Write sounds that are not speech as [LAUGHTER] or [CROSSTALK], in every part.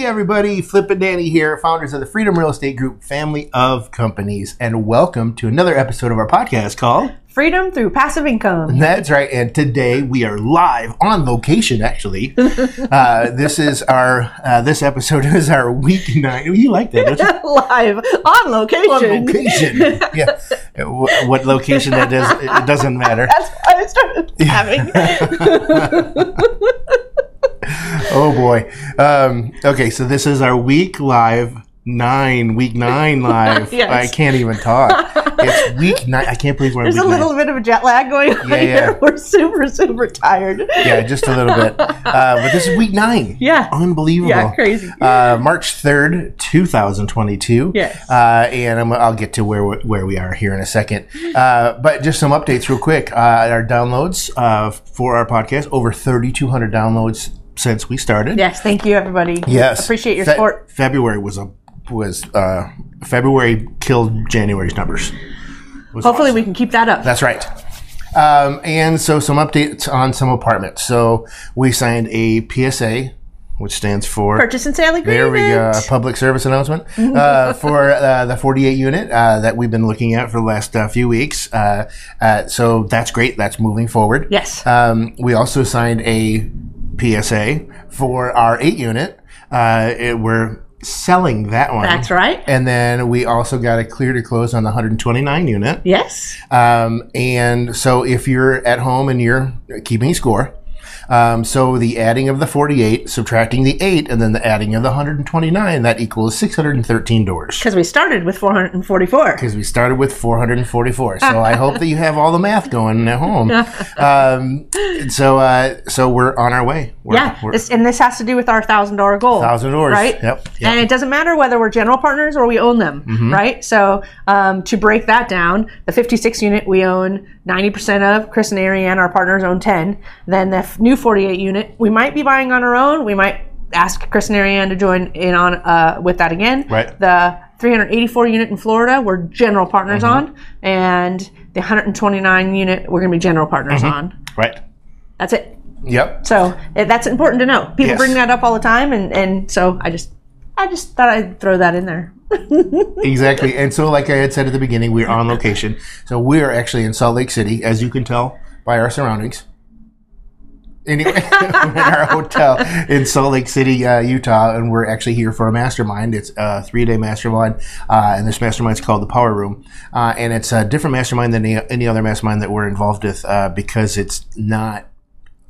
Hey everybody, Flip and Dani here, founders of the Freedom Real Estate Group family of companies, and welcome to another episode of our podcast called Freedom through passive income. That's right. And today we are live on location. Actually, [LAUGHS] uh, this is our uh, this episode is our week nine. You like that? Don't you? [LAUGHS] Live on location. On location. Yeah. Wh- What location that is? It doesn't matter. [LAUGHS] That's why I started having. [LAUGHS] Oh boy. Um, okay, so this is our week live nine, week nine [LAUGHS] live. Yes. I can't even talk. It's week nine. I can't believe we're There's a nine. little bit of a jet lag going on Yeah, here. [LAUGHS] We're super, super tired. Yeah, just a little bit. Uh, but this is week nine. Yeah. Unbelievable. Yeah, crazy. Uh, March 3rd, 2022. Yes. Uh, and I'm, I'll get to where, we- where we are here in a second. Uh, but just some updates real quick. Uh, our downloads uh, for our podcast, over 3,200 downloads since we started. Yes, thank you, everybody. Yes. Appreciate your Fe- support. February was a was uh, February killed January's numbers. Hopefully, awesome. we can keep that up. That's right. Um, and so some updates on some apartments. So we signed a PSA, which stands for Purchase and sale agreement. there we go. Public service announcement [LAUGHS] uh, for uh, the 48 unit uh, that we've been looking at for the last uh, few weeks. Uh, uh, so that's great. That's moving forward. Yes. Um, we also signed a PSA for our eight unit. Uh, it, we're selling that one. That's right. And then we also got a clear to close on the 129 unit. Yes. Um, and so if you're at home and you're keeping score, um, so the adding of the 48, subtracting the 8, and then the adding of the 129, that equals 613 doors. Because we started with 444. Because we started with 444. So I hope that you have all the math going at home. [LAUGHS] Um, so uh, so we're on our way. We're, Yeah, we're this, and this has to do with our thousand dollar goal. thousand doors. right? Yep. yep. And it doesn't matter whether we're general partners or we own them, Mm-hmm. right? So um, to break that down, the 56 unit we own 90% of. Chris and Ariane, our partners, own 10. Then the f- new 48 unit we might be buying on our own. We might ask Chris and Ariane to join in on uh, with that again. Right. The 384 unit in Florida we're general partners Mm-hmm. on, and the 129 unit we're going to be general partners Mm-hmm. on. Right. That's it. Yep. So it, that's important to know. People Yes. bring that up all the time, and, and so I just I just thought I'd throw that in there. Exactly. And so, like I had said at the beginning, we're on location. So we are actually in Salt Lake City, as you can tell by our surroundings. Anyway, [LAUGHS] we're in our hotel in Salt Lake City, uh, Utah, and we're actually here for a mastermind. It's a three-day mastermind, uh, and this mastermind is called the Power Room, uh, and it's a different mastermind than any, any other mastermind that we're involved with uh, because it's not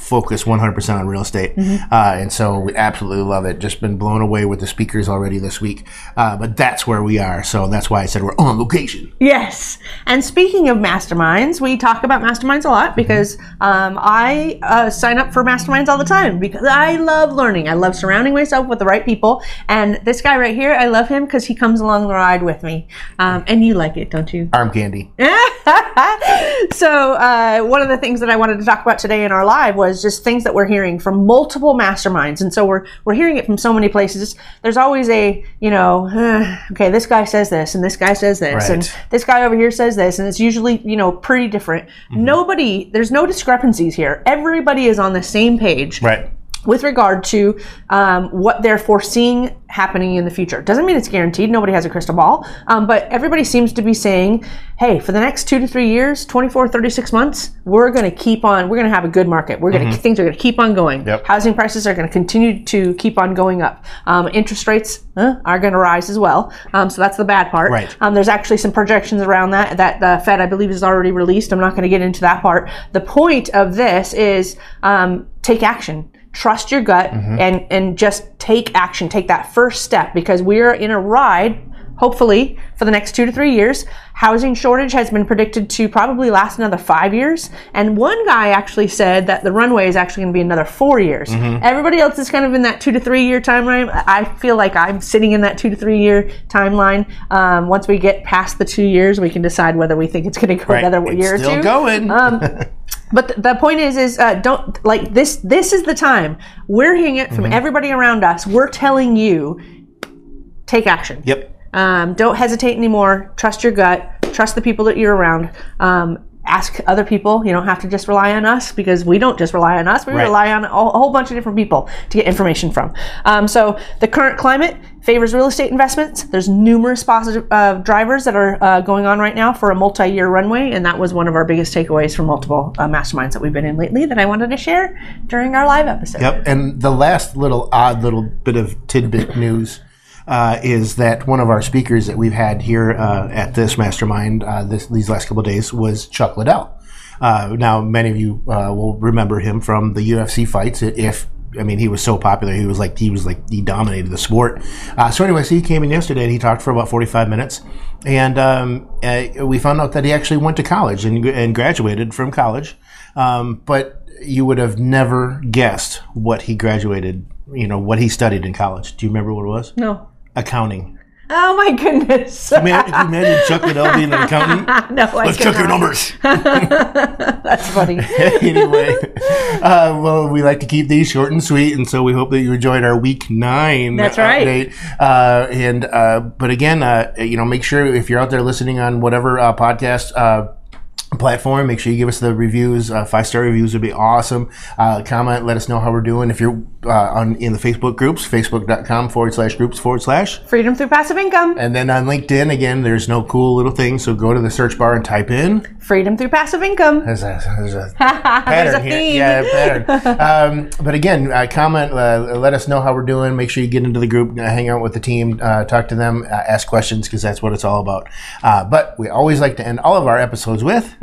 focused 100% on real estate. Uh, and so we absolutely love it. Just been blown away with the speakers already this week. Uh, but that's where we are. So that's why I said we're on location. Yes. And speaking of masterminds, we talk about masterminds a lot because um, I uh, sign up for masterminds all the time because I love learning. I love surrounding myself with the right people. And this guy right here, I love him because he comes along the ride with me. Um, and you like it, don't you? Arm candy. [LAUGHS] so uh, one of the things that I wanted to talk about today in our live was just things that we're hearing from multiple masterminds, and so we're we're hearing it from so many places. There's always a you know, okay, this guy says this, and this guy says this, and this guy over here says this, and it's usually you know pretty different. Nobody, there's no discrepancies here. Everybody is on the same page Right. With regard to um, what they're foreseeing happening in the future. Doesn't mean it's guaranteed. Nobody has a crystal ball. Um, but everybody seems to be saying, hey, for the next two to three years, 24, 36 months, we're going to keep on, we're going to have a good market. We're going to, things are going to keep on going. Mm-hmm. Yep. Housing prices are going to continue to keep on going up. Um, interest rates uh, are going to rise as well. Um, so that's the bad part. Right. Um, there's actually some projections around that that the Fed, I believe, has already released. I'm not going to get into that part. The point of this is um, take action. Trust your gut and and just take action. Take that first step because we're in a ride. Hopefully, for the next two to three years, housing shortage has been predicted to probably last another five years. And one guy actually said that the runway is actually going to be another four years. Everybody else is kind of in that two to three year timeline. I feel like I'm sitting in that two to three year timeline. Um, once we get past the two years, we can decide whether we think it's going to go Right. another It's year or still two. going. Um, [LAUGHS] but the point is, is uh, don't like this. This is the time we're hearing it Mm-hmm. from everybody around us. We're telling you, take action. yep. Um, don't hesitate anymore. Trust your gut. Trust the people that you're around. Um, ask other people. You don't have to just rely on us because we don't just rely on us. We Right. rely on a, whole bunch of different people to get information from. Um, so the current climate favors real estate investments. There's numerous positive uh, drivers that are uh, going on right now for a multi-year runway, and that was one of our biggest takeaways from multiple uh, masterminds that we've been in lately that I wanted to share during our live episode. Yep. And the last little odd little bit of tidbit news uh, is that one of our speakers that we've had here uh, at this mastermind uh, this, these last couple days was Chuck Liddell. Uh, now, many of you uh, will remember him from the UFC fights. If I mean, he was so popular, he was like he was like he dominated the sport. Uh, so, anyways, he came in yesterday and he talked for about forty five minutes, and um, uh, we found out that he actually went to college and, and graduated from college. Um, but you would have never guessed what he graduated, you know, what he studied in college. Do you remember what it was? No. Accounting. Oh my goodness. Man, can you imagine Chuck [LAUGHS] Liddell being an accountant? no, I Let's check your numbers. [LAUGHS] [LAUGHS] That's funny. anyway, uh, well, we like to keep these short and sweet, and so we hope that you enjoyed our week nine. That's right. Update. Uh, and uh, but again, uh, you know, make sure if you're out there listening on whatever uh, podcast. Platform make sure you give us the reviews uh, five star reviews would be awesome uh, comment let us know how we're doing if you're uh, on in the facebook groups facebook.com forward slash groups forward slash Freedom through passive income. and then on linkedin again there's no cool little thing so go to the search bar and type in Freedom through passive income. there's a, there's a pattern [LAUGHS] There's a here. Yeah, pattern. [LAUGHS] um, but again, uh, comment, uh, let us know how we're doing. Make sure you get into the group, uh, hang out with the team, uh, talk to them, uh, ask questions because that's what it's all about. Uh, but we always like to end all of our episodes with